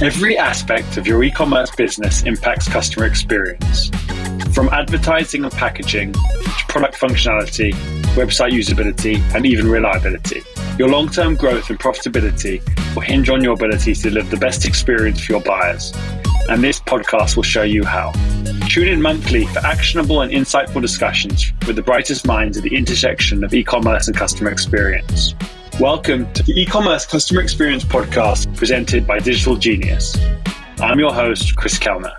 Every aspect of your e commerce business impacts customer experience. From advertising and packaging to product functionality, website usability, and even reliability. Your long term growth and profitability will hinge on your ability to deliver the best experience for your buyers. And this podcast will show you how. Tune in monthly for actionable and insightful discussions with the brightest minds at the intersection of e commerce and customer experience. Welcome to the e-commerce customer experience podcast presented by Digital Genius. I'm your host, Chris Kellner.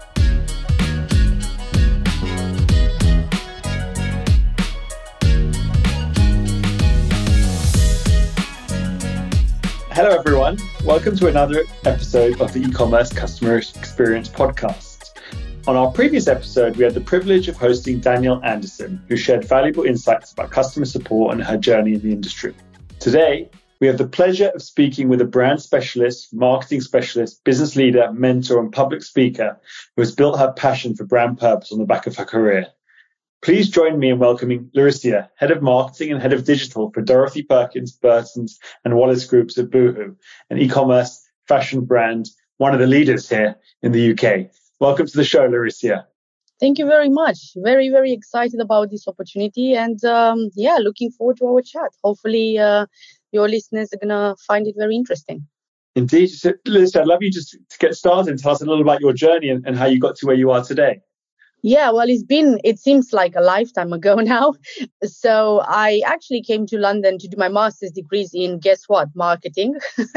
Hello, everyone. Welcome to another episode of the e-commerce customer experience podcast. On our previous episode, we had the privilege of hosting Danielle Anderson, who shared valuable insights about customer support and her journey in the industry. Today, we have the pleasure of speaking with a brand specialist, marketing specialist, business leader, mentor, and public speaker who has built her passion for brand purpose on the back of her career. Please join me in welcoming Laricea, Head of Marketing and Head of Digital for Dorothy Perkins, Burton's, and Wallis Groups at Boohoo, an e-commerce fashion brand, one of the leaders here in the UK. Welcome to the show, Laricea. Thank you very much. Very, very excited about this opportunity and um, yeah, looking forward to our chat. Hopefully, uh, your listeners are going to find it very interesting. Indeed. So, I'd love you just to get started and tell us a little about your journey and, and how you got to where you are today. Yeah, well, it's been, it seems like a lifetime ago now. So I actually came to London to do my master's degrees in, guess what, marketing.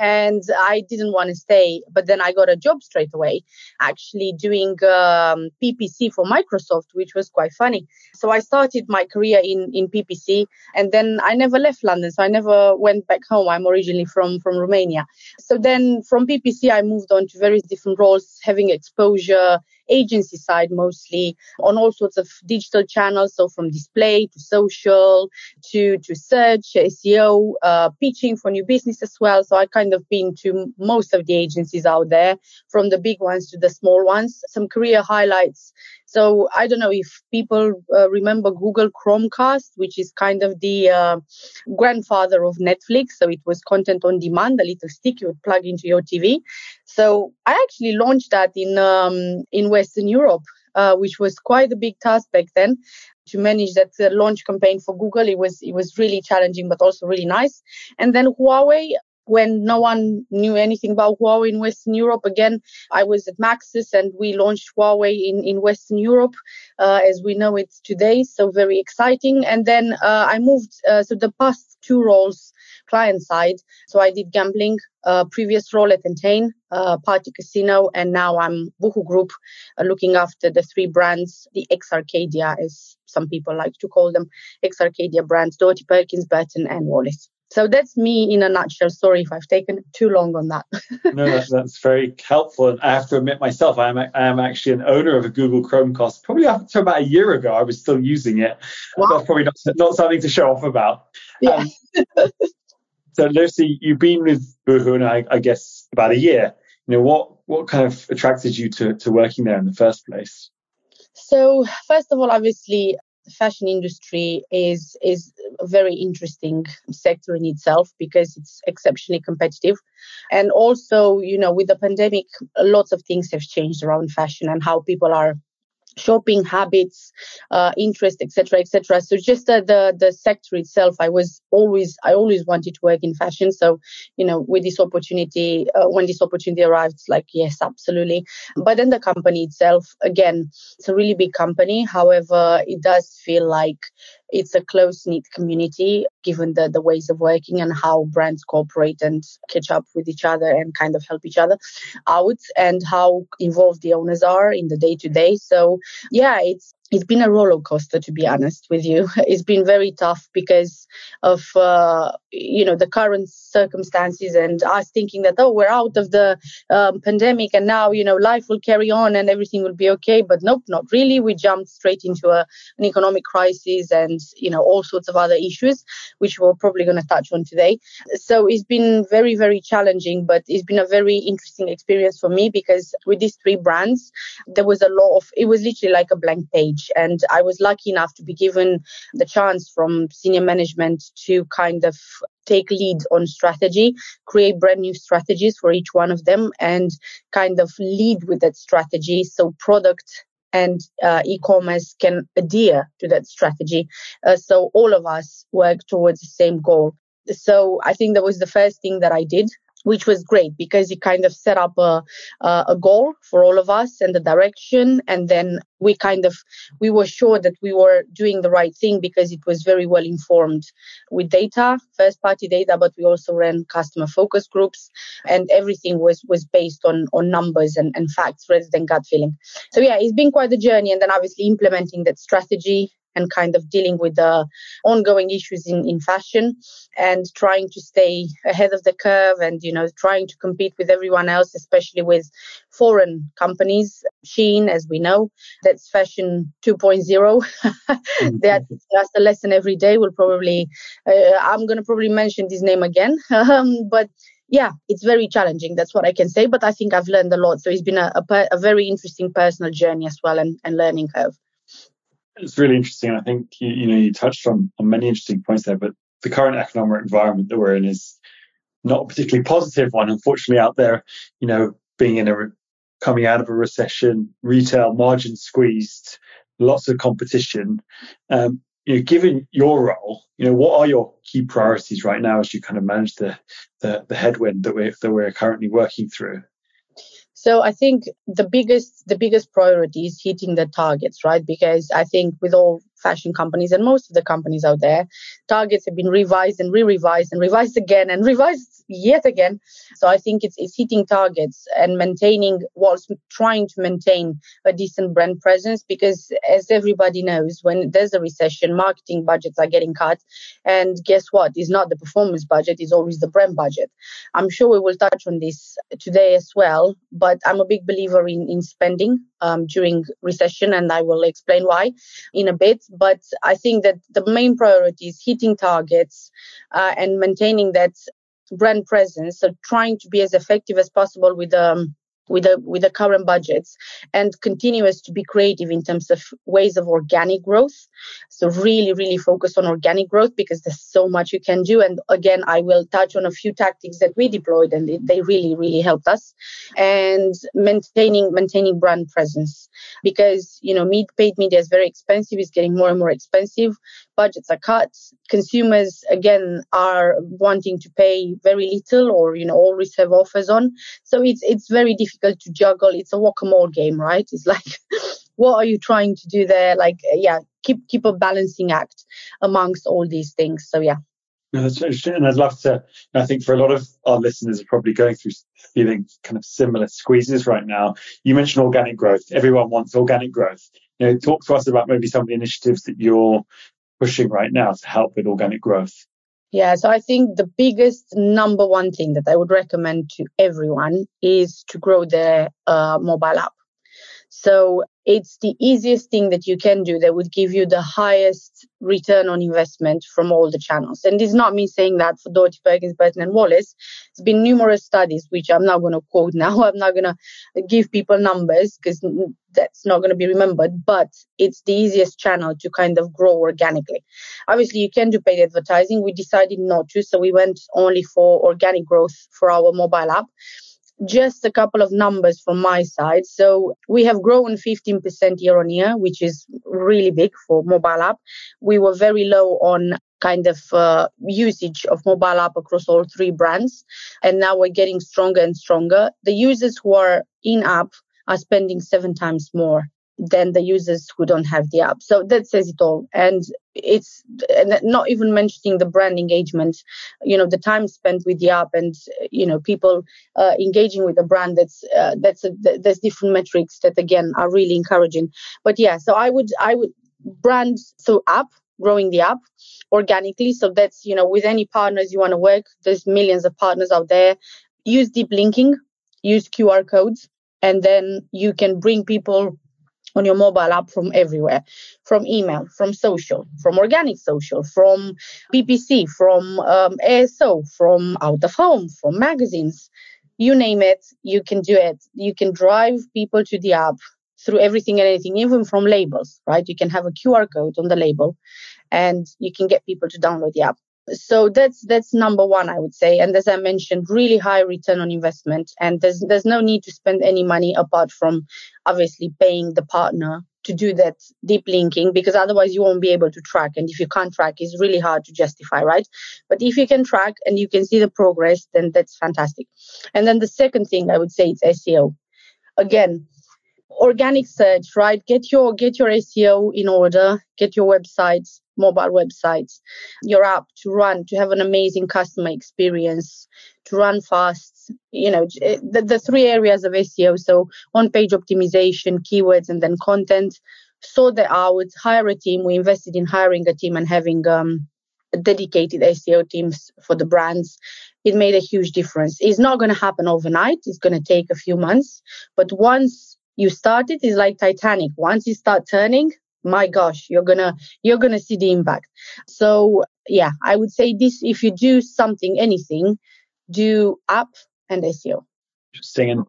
and I didn't want to stay, but then I got a job straight away, actually doing um, PPC for Microsoft, which was quite funny. So I started my career in, in PPC and then I never left London. So I never went back home. I'm originally from, from Romania. So then from PPC, I moved on to various different roles, having exposure agency side mostly on all sorts of digital channels. So from display to social to, to search, SEO, uh, pitching for new business as well. So I kind of been to most of the agencies out there from the big ones to the small ones. Some career highlights so I don't know if people uh, remember Google Chromecast, which is kind of the uh, grandfather of Netflix. So it was content on demand, a little stick you would plug into your TV. So I actually launched that in um, in Western Europe, uh, which was quite a big task back then to manage that uh, launch campaign for Google. It was it was really challenging, but also really nice. And then Huawei, when no one knew anything about Huawei in Western Europe. Again, I was at Maxus and we launched Huawei in, in Western Europe uh, as we know it today. So very exciting. And then uh, I moved, uh, so the past two roles client side. So I did gambling, uh, previous role at Entain, uh, Party Casino, and now I'm Boohoo Group, uh, looking after the three brands, the ex Arcadia, as some people like to call them, ex Arcadia brands, Dorothy Perkins, Burton, and Wallis. So that's me in a nutshell. Sorry if I've taken too long on that. no, that's, that's very helpful. And I have to admit myself, I am I am actually an owner of a Google Chromecast. Probably up to about a year ago, I was still using it. Wow. That's probably not, not something to show off about. Yeah. Um, so Lucy, you've been with Boohoo, and I, I guess about a year. You know what what kind of attracted you to to working there in the first place? So first of all, obviously, fashion industry is is a very interesting sector in itself because it's exceptionally competitive. And also you know with the pandemic lots of things have changed around fashion and how people are shopping habits, uh, interest, etc., etc. So just uh, the the sector itself, I was always I always wanted to work in fashion. So you know, with this opportunity, uh, when this opportunity arrived, like yes, absolutely. But then the company itself, again, it's a really big company. However, it does feel like it's a close knit community given the, the ways of working and how brands cooperate and catch up with each other and kind of help each other out and how involved the owners are in the day to day. So, yeah, it's it's been a roller coaster to be honest with you. It's been very tough because of uh, you know the current circumstances and us thinking that oh we're out of the um, pandemic and now you know life will carry on and everything will be okay. But nope not really. We jumped straight into a, an economic crisis and you know all sorts of other issues which we're probably going to touch on today. So it's been very very challenging but it's been a very interesting experience for me because with these three brands there was a lot of it was literally like a blank page And I was lucky enough to be given the chance from senior management to kind of take lead on strategy, create brand new strategies for each one of them, and kind of lead with that strategy. So product and uh, e-commerce can adhere to that strategy. Uh, so all of us work towards the same goal. So I think that was the first thing that I did which was great because it kind of set up a, a goal for all of us and the direction. And then we kind of we were sure that we were doing the right thing because it was very well informed with data first party data but we also ran customer focus groups and everything was was based on on numbers and, and facts rather than gut feeling. So yeah it's been quite a journey. And then obviously implementing that strategy and kind of dealing with the ongoing issues in, in fashion and trying to stay ahead of the curve and you know trying to compete with everyone else especially with foreign companies Shein as we know that's fashion 2.0 mm-hmm. that, that's the lesson every day we'll probably uh, i'm going to probably mention this name again um, but yeah, it's very challenging. That's what I can say. But I think I've learned a lot. So it's been a, a, a very interesting personal journey as well and, and learning curve it's really interesting. I think you, you know you touched on, on many interesting points there, but the current economic environment that we're in is not a particularly positive one. Unfortunately, out there, you know, being in a coming out of a recession, retail margin squeezed, lots of competition. Um, you know, given your role, you know, what are your key priorities right now as you kind of manage the the, the headwind that we're that we're currently working through? So I think the biggest the biggest priority is hitting the targets, right? Because I think with all fashion companies and most of the companies out there, targets have been revised and re-revised and revised again and revised yet again. So I think it's it's hitting targets and maintaining whilst trying to maintain a decent brand presence because as everybody knows, when there's a recession, marketing budgets are getting cut. And guess what? It's not the performance budget, it's always the brand budget. I'm sure we will touch on this today as well, but I'm a big believer in, in spending um, during recession and I will explain why in a bit. But I think that the main priority is hitting targets uh, and maintaining that brand presence. So trying to be as effective as possible with um, with the with the current budgets and continuous to be creative in terms of ways of organic growth. So really really focus on organic growth because there's so much you can do. And again i will touch on a few tactics that we deployed and they really really helped us. And maintaining maintaining brand presence because you know paid media is very expensive. It's getting more and more expensive budgets are cut consumers again are wanting to pay very little or you know always have offers on so it's it's very difficult to juggle it's a whack-a-mole game right it's like what are you trying to do there like uh, yeah keep keep a balancing act amongst all these things so yeah no, that's interesting. And I'd love to, I think for a lot of our listeners are probably going through feeling kind of similar squeezes right now. You mentioned organic growth. Everyone wants organic growth. You know, talk to us about maybe some of the initiatives that you're pushing right now to help with organic growth. Yeah, so I think the biggest number one thing that I would recommend to everyone is to grow their uh, mobile app. So it's the easiest thing that you can do that would give you the highest return on investment from all the channels. And is not me saying that for Dorothy Perkins, Burton and Wallis. It's been numerous studies, which I'm not going to quote now. I'm not going to give people numbers because that's not going to be remembered, but it's the easiest channel to kind of grow organically. Obviously, you can do paid advertising. We decided not to, so we went only for organic growth for our mobile app just a couple of numbers from my side. So we have grown 15% year on year, which is really big for mobile app. We were very low on kind of uh, usage of mobile app across all three brands. And now we're getting stronger and stronger. The users who are in app are spending seven times more than the users who don't have the app. So that says it all. And it's not even mentioning the brand engagement, you know, the time spent with the app and, you know, people uh, engaging with the brand. That's, uh, that's, a, there's different metrics that again are really encouraging. But yeah, so I would, I would brand, so app, growing the app organically. So that's, you know, with any partners you want to work, there's millions of partners out there. Use deep linking, use QR codes, and then you can bring people on your mobile app from everywhere from email from social from organic social from ppc from um, aso from out of home from magazines you name it you can do it you can drive people to the app through everything and anything, even from labels, right? You can have a QR code on the label and you can get people to download the app. So that's that's number one, I would say. And as I mentioned, really high return on investment. And there's there's no need to spend any money apart from obviously paying the partner to do that deep linking because otherwise you won't be able to track. And if you can't track it's really hard to justify right? But if you can track and you can see the progress then that's fantastic. And then the second thing i would say is seo again organic search right? Get your get your seo in order. Get your websites mobile websites your app to run to have an amazing customer experience to run fast you know eh, the, the three areas of seo so on page optimization keywords and then content. Sort that out hire a team. We invested in hiring a team and having um, dedicated seo teams for the brands. It made a huge difference. It's not going to happen overnight. It's going to take a few months. But once you start it, it's like titanic. Once you start turning my gosh you're gonna you're gonna see the impact. So yeah i would say this if you do something anything do app and seo interesting and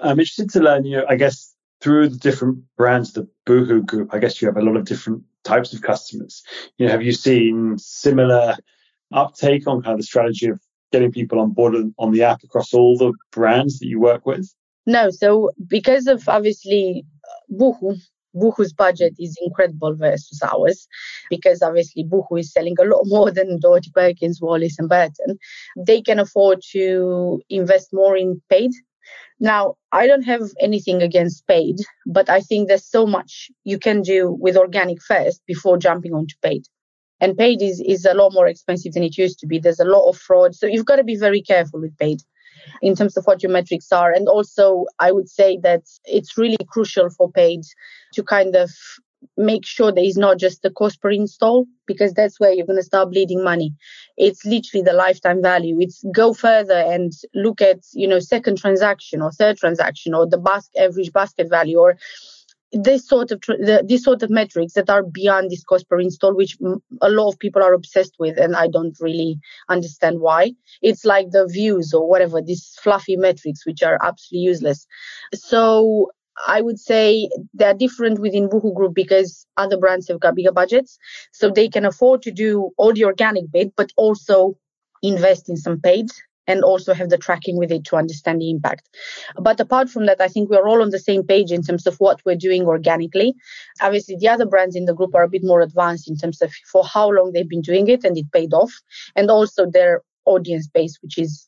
i'm interested to learn you know i guess through the different brands the boohoo group i guess you have a lot of different types of customers. You know have you seen similar uptake on kind of the strategy of getting people on board on the app across all the brands that you work with? No so because of obviously boohoo Boohoo's budget is incredible versus ours because obviously Boohoo is selling a lot more than Dorothy Perkins, Wallis and Burton. They can afford to invest more in paid. Now, I don't have anything against paid, but I think there's so much you can do with organic first before jumping onto paid. And paid is, is a lot more expensive than it used to be. There's a lot of fraud. So you've got to be very careful with paid in terms of what your metrics are. And also, I would say that it's really crucial for paid to kind of make sure that it's not just the cost per install because that's where you're going to start bleeding money it's literally the lifetime value it's go further and look at you know second transaction or third transaction or the average basket value or this sort of the, this sort of metrics that are beyond this cost per install which a lot of people are obsessed with and i don't really understand why it's like the views or whatever these fluffy metrics which are absolutely useless so I would say they're different within Boohoo Group because other brands have got bigger budgets. So they can afford to do all the organic bit, but also invest in some paid and also have the tracking with it to understand the impact. But apart from that, I think we're all on the same page in terms of what we're doing organically. Obviously, the other brands in the group are a bit more advanced in terms of for how long they've been doing it and it paid off. And also their audience base, which is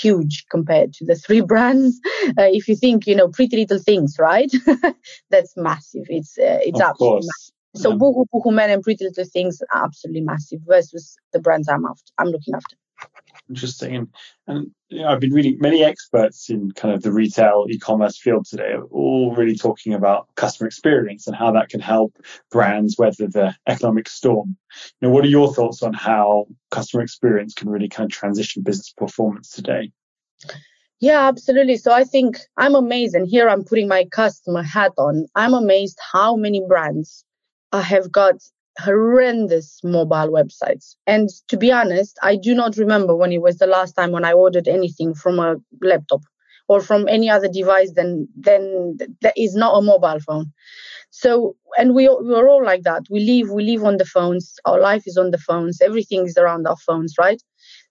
huge compared to the three brands. Uh, if you think, you know, Pretty Little Things, right? That's massive. It's uh, it's of absolutely massive. So yeah. Boohoo, Boohoo Men and Pretty Little Things are absolutely massive versus the brands I'm after. I'm looking after interesting. And, you know, I've been reading many experts in kind of the retail e-commerce field today, are all really talking about customer experience and how that can help brands weather the economic storm. You know, what are your thoughts on how customer experience can really kind of transition business performance today? Yeah, absolutely. So I think I'm amazed, and here I'm putting my customer hat on. I'm amazed how many brands I have got horrendous mobile websites. And to be honest, I do not remember when it was the last time when I ordered anything from a laptop or from any other device than than that is not a mobile phone. So and we we're all like that. We live we live on the phones. Our life is on the phones. Everything is around our phones, right?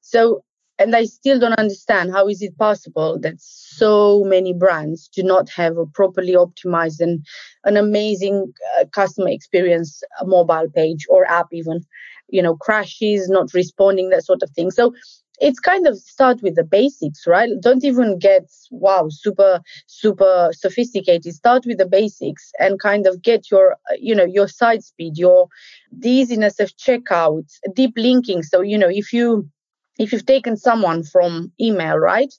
So and I still don't understand how is it possible that so many brands do not have a properly optimized and an amazing uh, customer experience mobile page or app even you know crashes not responding that sort of thing. So it's kind of start with the basics right? Don't even get wow super super sophisticated. Start with the basics and kind of get your you know your site speed your the easiness of checkout deep linking. So you know if you if you've taken someone from email right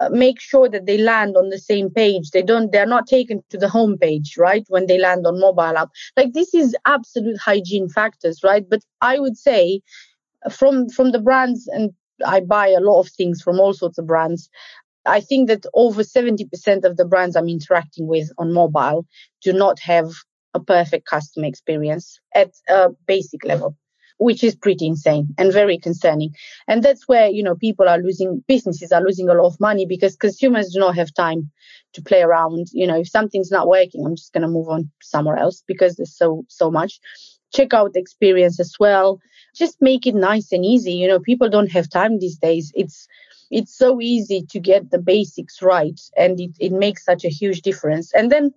uh, make sure that they land on the same page. They don't they're not taken to the home page right when they land on mobile app. Like this is absolute hygiene factors right? But i would say from from the brands and i buy a lot of things from all sorts of brands i think that over 70% of the brands i'm interacting with on mobile do not have a perfect customer experience at a basic level which is pretty insane and very concerning. And that's where, you know, people are losing, businesses are losing a lot of money because consumers do not have time to play around. You know, if something's not working, I'm just going to move on somewhere else because there's so, so much. Check out the experience as well. Just make it nice and easy. You know, people don't have time these days. It's, it's so easy to get the basics right and it, it makes such a huge difference. And then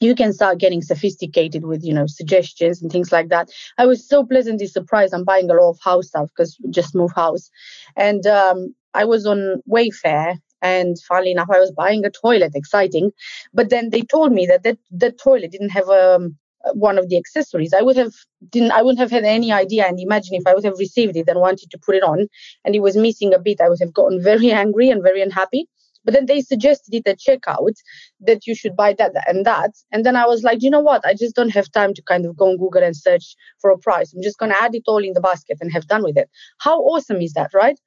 you can start getting sophisticated with you know suggestions and things like that. I was so pleasantly surprised i'm buying a lot of house stuff because just move house. And um, i was on wayfair and funnily enough i was buying a toilet exciting. But then they told me that that, that toilet didn't have um, one of the accessories. I would have didn't i wouldn't have had any idea and imagine if i would have received it and wanted to put it on and it was missing a bit i would have gotten very angry and very unhappy but then they suggested it at checkout that you should buy that and that. And then I was like, you know what? I just don't have time to kind of go on Google and search for a price. I'm just going to add it all in the basket and have done with it. How awesome is that, right?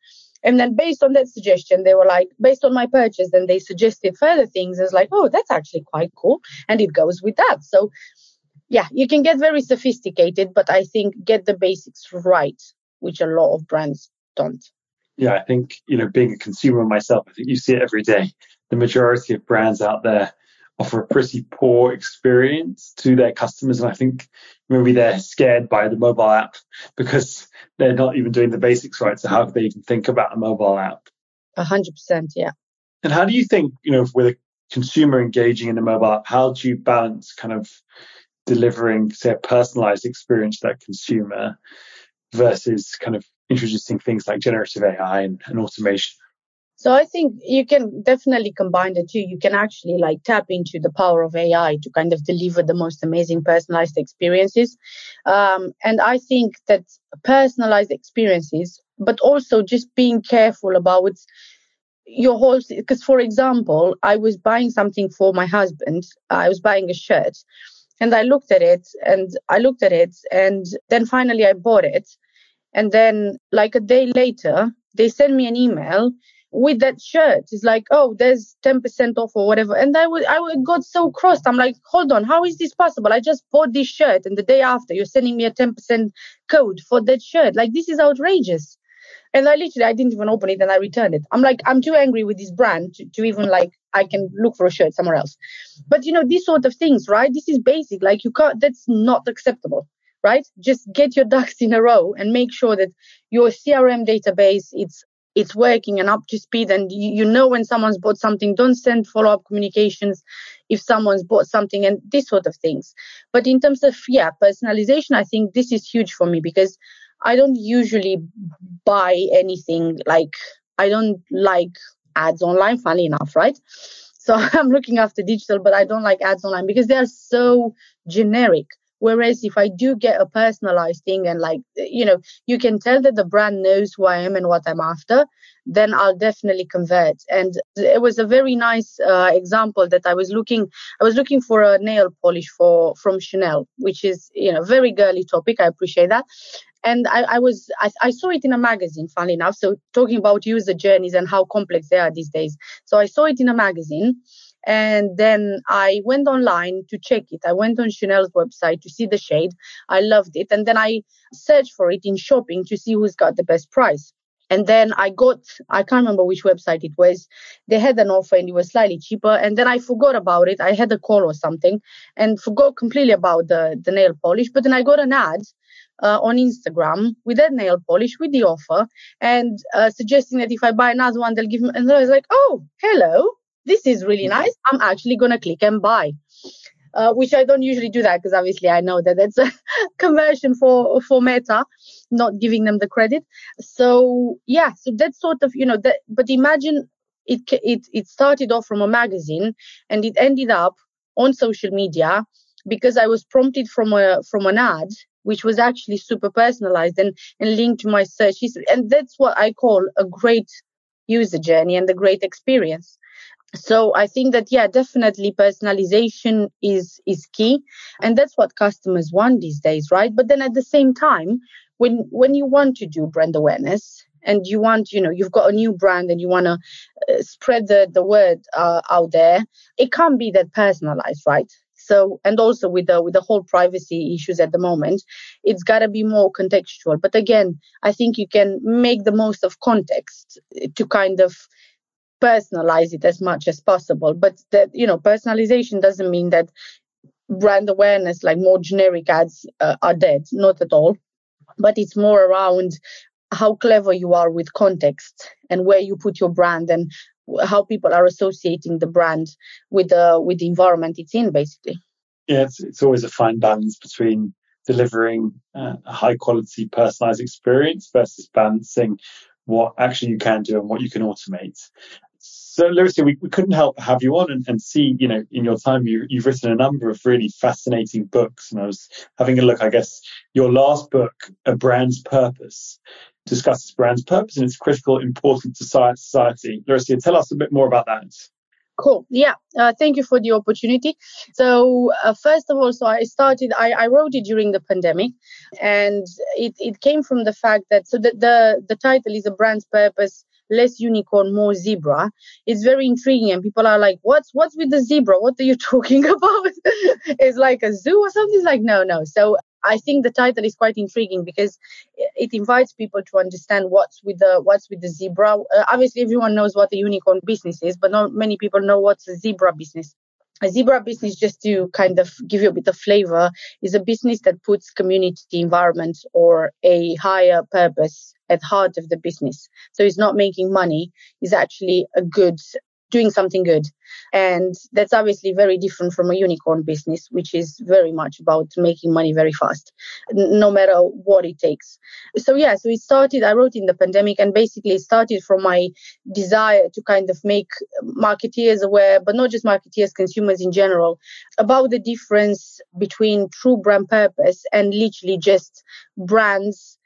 And then based on that suggestion, they were like, based on my purchase, then they suggested further things. It's like, oh, that's actually quite cool. And it goes with that. So yeah, you can get very sophisticated, but I think get the basics right, which a lot of brands don't yeah, I think, you know, being a consumer myself, I think you see it every day. The majority of brands out there offer a pretty poor experience to their customers. And I think maybe they're scared by the mobile app because they're not even doing the basics right. So how could they even think about a mobile app? A hundred percent, yeah. And how do you think, you know, with a consumer engaging in a mobile app, how do you balance kind of delivering, say, a personalized experience to that consumer versus kind of introducing things like generative AI and, and automation? So I think you can definitely combine the two. You can actually like tap into the power of AI to kind of deliver the most amazing personalized experiences. Um, and I think that personalized experiences, but also just being careful about your whole because for example i was buying something for my husband i was buying a shirt and i looked at it and i looked at it and then finally i bought it and then, like a day later, they send me an email with that shirt. It's like, oh, there's 10% off or whatever. And I, w- I got so crossed. I'm like, hold on, how is this possible? I just bought this shirt, and the day after, you're sending me a 10% code for that shirt. Like, this is outrageous. And I literally, I didn't even open it and I returned it. I'm like, I'm too angry with this brand to, to even like, I can look for a shirt somewhere else. But you know, these sort of things, right? This is basic. Like, you can't, that's not acceptable right? Just get your ducks in a row and make sure that your CRM database it's it's working and up to speed. And you, you know when someone's bought something don't send follow-up communications if someone's bought something and this sort of things. But in terms of yeah personalization i think this is huge for me because i don't usually buy anything like i don't like ads online funny enough right? So i'm looking after digital but i don't like ads online because they are so generic Whereas if I do get a personalized thing and like, you know, you can tell that the brand knows who I am and what I'm after, then I'll definitely convert. And it was a very nice uh, example that I was looking, I was looking for a nail polish for from Chanel, which is, you know, very girly topic. I appreciate that. And I, I was, I, I saw it in a magazine, funnily enough. So talking about user journeys and how complex they are these days. So I saw it in a magazine and then I went online to check it. I went on Chanel's website to see the shade. I loved it. And then I searched for it in shopping to see who's got the best price. And then I got, I can't remember which website it was. They had an offer and it was slightly cheaper. And then I forgot about it. I had a call or something and forgot completely about the, the nail polish. But then I got an ad uh, on Instagram with that nail polish with the offer and uh, suggesting that if I buy another one, they'll give me. And I was like, oh, hello this is really mm-hmm. nice. I'm actually going to click and buy. Uh, which I don't usually do that because obviously I know that it's a conversion for for Meta, not giving them the credit. So yeah, so that's sort of you know that. But imagine it it it started off from a magazine and it ended up on social media because I was prompted from a from an ad which was actually super personalized and and linked to my search history, and that's what I call a great user journey and a great experience so i think that yeah definitely personalization is is key. And that's what customers want these days right? But then at the same time when when you want to do brand awareness and you want you know you've got a new brand and you want to uh, spread the the word uh, out there it can't be that personalized right? So, and also with the with the whole privacy issues at the moment, it's got to be more contextual. But again, I think you can make the most of context to kind of personalize it as much as possible. But that you know, personalization doesn't mean that brand awareness, like more generic ads, uh, are dead. Not at all. But it's more around how clever you are with context and where you put your brand and how people are associating the brand with the with the environment it's in basically yeah it's, it's always a fine balance between delivering uh, a high quality personalized experience versus balancing what actually you can do and what you can automate so Laricea, we, we couldn't help but have you on and, and see, you know, in your time you, you've written a number of really fascinating books. And I was having a look, I guess, your last book, A Brand's Purpose, discusses brand's purpose and its critical importance to society. Laricea, tell us a bit more about that. Cool. Yeah. Uh, thank you for the opportunity. So, uh, first of all, so I started, I, I wrote it during the pandemic, and it, it came from the fact that, so the, the, the title is A Brand's Purpose less unicorn, more zebra. It's very intriguing, and people are like, "What's what's with the zebra? What are you talking about? it's like a zoo or something?" It's like, no, no. So I think the title is quite intriguing because it invites people to understand what's with the what's with the zebra. Uh, obviously, everyone knows what a unicorn business is, but not many people know what's a zebra business. A zebra business, just to kind of give you a bit of flavor, is a business that puts community environment or a higher purpose at heart of the business. So it's not making money; it's actually a good doing something good. And that's obviously very different from a unicorn business, which is very much about making money very fast, no matter what it takes. So, yeah, so it started, I wrote in the pandemic, and basically it started from my desire to kind of make marketeers aware, but not just marketeers, consumers in general, about the difference between true brand purpose and literally just brands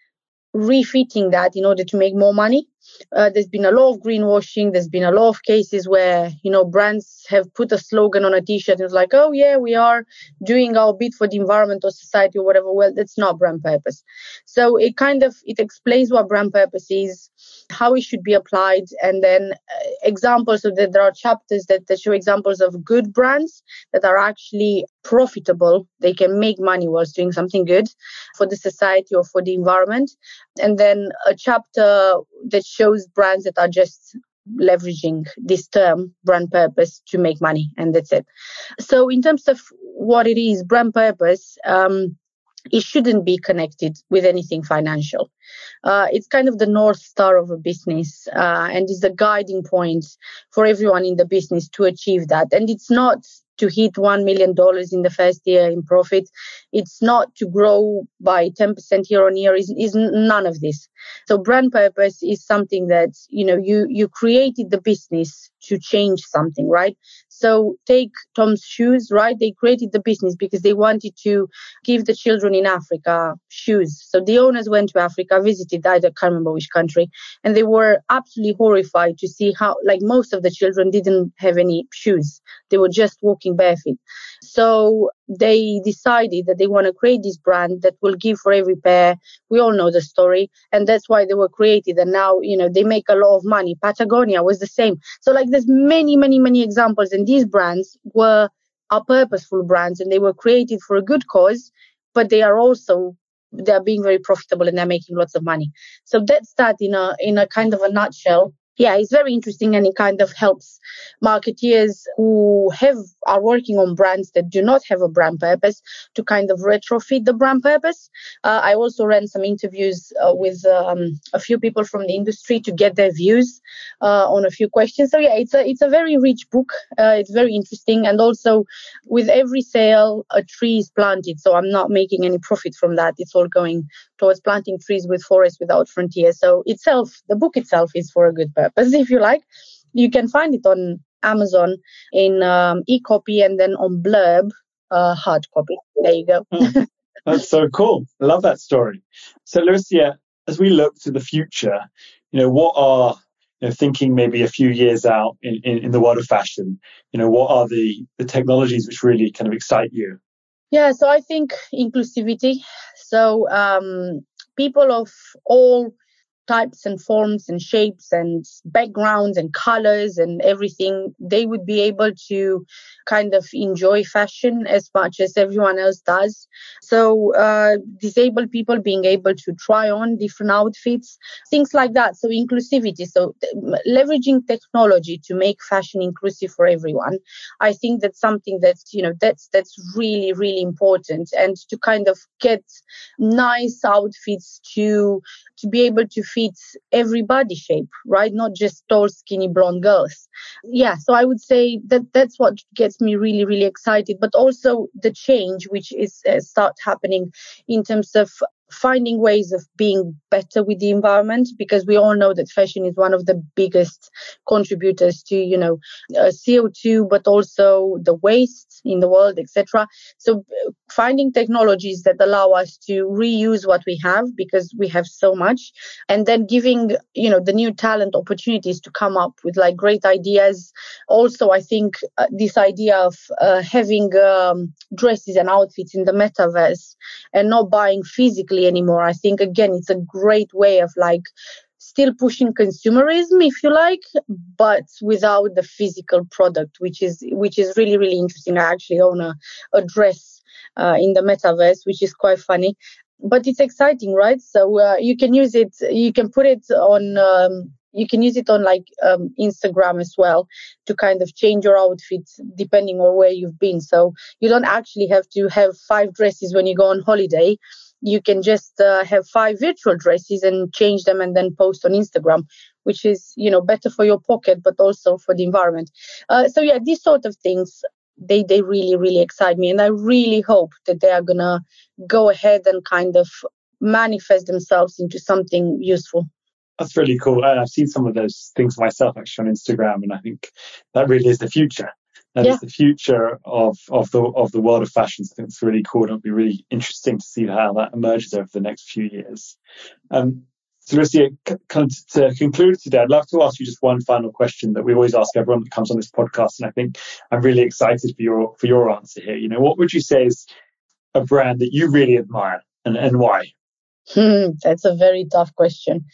refitting that in order to make more money. Uh, there's been a lot of greenwashing. There's been a lot of cases where you know brands have put a slogan on a T-shirt and it's like, oh yeah, we are doing our bit for the environment or society or whatever. Well, that's not brand purpose. So it kind of it explains what brand purpose is, how it should be applied, and then uh, examples so that there are chapters that, that show examples of good brands that are actually profitable. They can make money whilst doing something good for the society or for the environment, and then a chapter that shows brands that are just leveraging this term brand purpose to make money and that's it so in terms of what it is brand purpose um, it shouldn't be connected with anything financial. Uh, it's kind of the north star of a business uh, and is the guiding point for everyone in the business to achieve that. And it's not to hit $1 million in the first year in profit. It's not to grow by 10% year on year. Is is none of this. So brand purpose is something that, you know, you, you created the business to change something, right? So take Tom's shoes, right? They created the business because they wanted to give the children in Africa shoes. So the owners went to Africa, visited, I can't remember which country, and they were absolutely horrified to see how, like most of the children didn't have any shoes. They were just walking barefoot. So they decided that they want to create this brand that will give for every pair. We all know the story, and that's why they were created. And now, you know, they make a lot of money. Patagonia was the same. So, like, there's many, many, many examples, and these brands were are purposeful brands, and they were created for a good cause, but they are also they are being very profitable and they're making lots of money. So that's that in a in a kind of a nutshell yeah, it's very interesting and it kind of helps marketeers who have are working on brands that do not have a brand purpose to kind of retrofit the brand purpose. Uh, I also ran some interviews uh, with um, a few people from the industry to get their views uh, on a few questions. So yeah, it's a it's a very rich book. Uh, it's very interesting, and also with every sale, a tree is planted. So I'm not making any profit from that. It's all going towards planting trees with Forests Without Frontiers. So itself, the book itself is for a good purpose, if you like. You can find it on Amazon in um, e-copy and then on Blurb uh, hard copy. There you go. oh, that's so cool. I love that story. So, Lucia, as we look to the future, you know, what are you know, thinking maybe a few years out in, in, in the world of fashion, you know, what are the, the technologies which really kind of excite you? Yeah, so I think inclusivity. So um, people of all types and forms and shapes and backgrounds and colors and everything, they would be able to kind of enjoy fashion as much as everyone else does. So, uh, disabled people being able to try on different outfits, things like that. So, inclusivity. So, leveraging technology to make fashion inclusive for everyone. I think that's something that's, you know, that's, that's really, really important. And to kind of get nice outfits to, to be able to fit every body shape, right? Not just tall, skinny, blonde girls. Yeah. So I would say that that's what gets me really, really excited, but also the change, which is uh, start happening in terms of finding ways of being better with the environment because we all know that fashion is one of the biggest contributors to you know uh, co2 but also the waste in the world etc so uh, finding technologies that allow us to reuse what we have because we have so much and then giving you know the new talent opportunities to come up with like great ideas. Also i think uh, this idea of uh, having um, dresses and outfits in the metaverse and not buying physically anymore. I think again it's a great way of like still pushing consumerism if you like but without the physical product which is which is really really interesting. I actually own a, a dress uh, in the metaverse which is quite funny but it's exciting right? So uh, you can use it you can put it on um, you can use it on like um, instagram as well to kind of change your outfit depending on where you've been. So you don't actually have to have five dresses when you go on holiday you can just uh, have five virtual dresses and change them and then post on Instagram, which is you know better for your pocket but also for the environment. Uh, so yeah, these sort of things they they really really excite me, and I really hope that they are gonna go ahead and kind of manifest themselves into something useful. That's really cool. I've seen some of those things myself actually on Instagram, and I think that really is the future. That yeah. is the future of, of the of the world of fashion. So I think it's really cool. It'll be really interesting to see how that emerges over the next few years. Um, so, Lucia, kind of to conclude today, I'd love to ask you just one final question that we always ask everyone that comes on this podcast, and I think I'm really excited for your for your answer here. You know, what would you say is a brand that you really admire, and and why? Hmm, that's a very tough question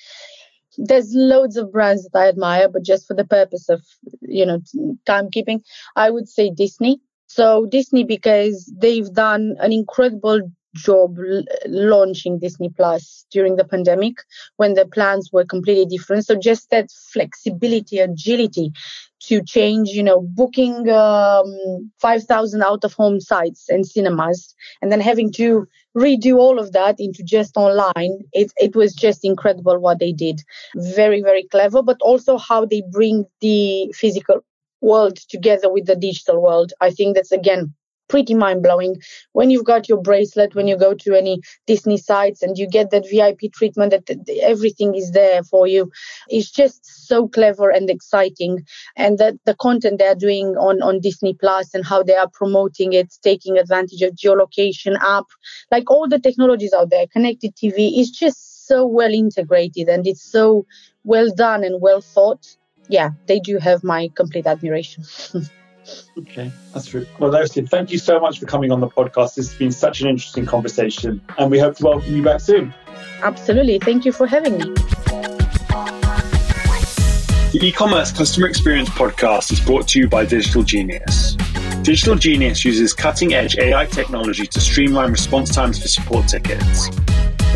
there's loads of brands that I admire, but just for the purpose of you know timekeeping, I would say Disney. So Disney because they've done an incredible job l- launching Disney Plus during the pandemic when the plans were completely different. So just that flexibility, agility to change, you know, booking um, 5,000 out of home sites and cinemas and then having to redo all of that into just online. It, it was just incredible what they did. Very, very clever, but also how they bring the physical world together with the digital world. I think that's again pretty mind blowing when you've got your bracelet when you go to any disney sites and you get that vip treatment that everything is there for you. It's just so clever and exciting. And that the content they're doing on on disney plus and how they are promoting it taking advantage of geolocation app like all the technologies out there connected tv is just so well integrated and it's so well done and well thought. Yeah, they do have my complete admiration. okay, that's true. Well, Lucy, thank you so much for coming on the podcast. This has been such an interesting conversation, and we hope to welcome you back soon. Absolutely. Thank you for having me. The e-commerce customer experience podcast is brought to you by Digital Genius. Digital Genius uses cutting-edge AI technology to streamline response times for support tickets.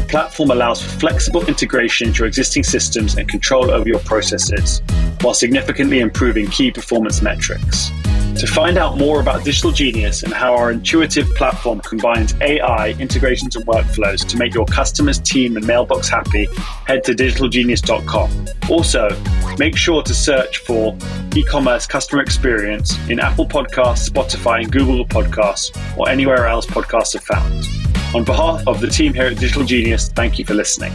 Platform allows for flexible integration into your existing systems and control over your processes, while significantly improving key performance metrics. To find out more about Digital Genius and how our intuitive platform combines AI, integrations, and workflows to make your customers, team, and mailbox happy, head to digitalgenius.com. Also, make sure to search for e commerce customer experience in Apple Podcasts, Spotify, and Google Podcasts, or anywhere else podcasts are found. On behalf of the team here at Digital Genius, thank you for listening.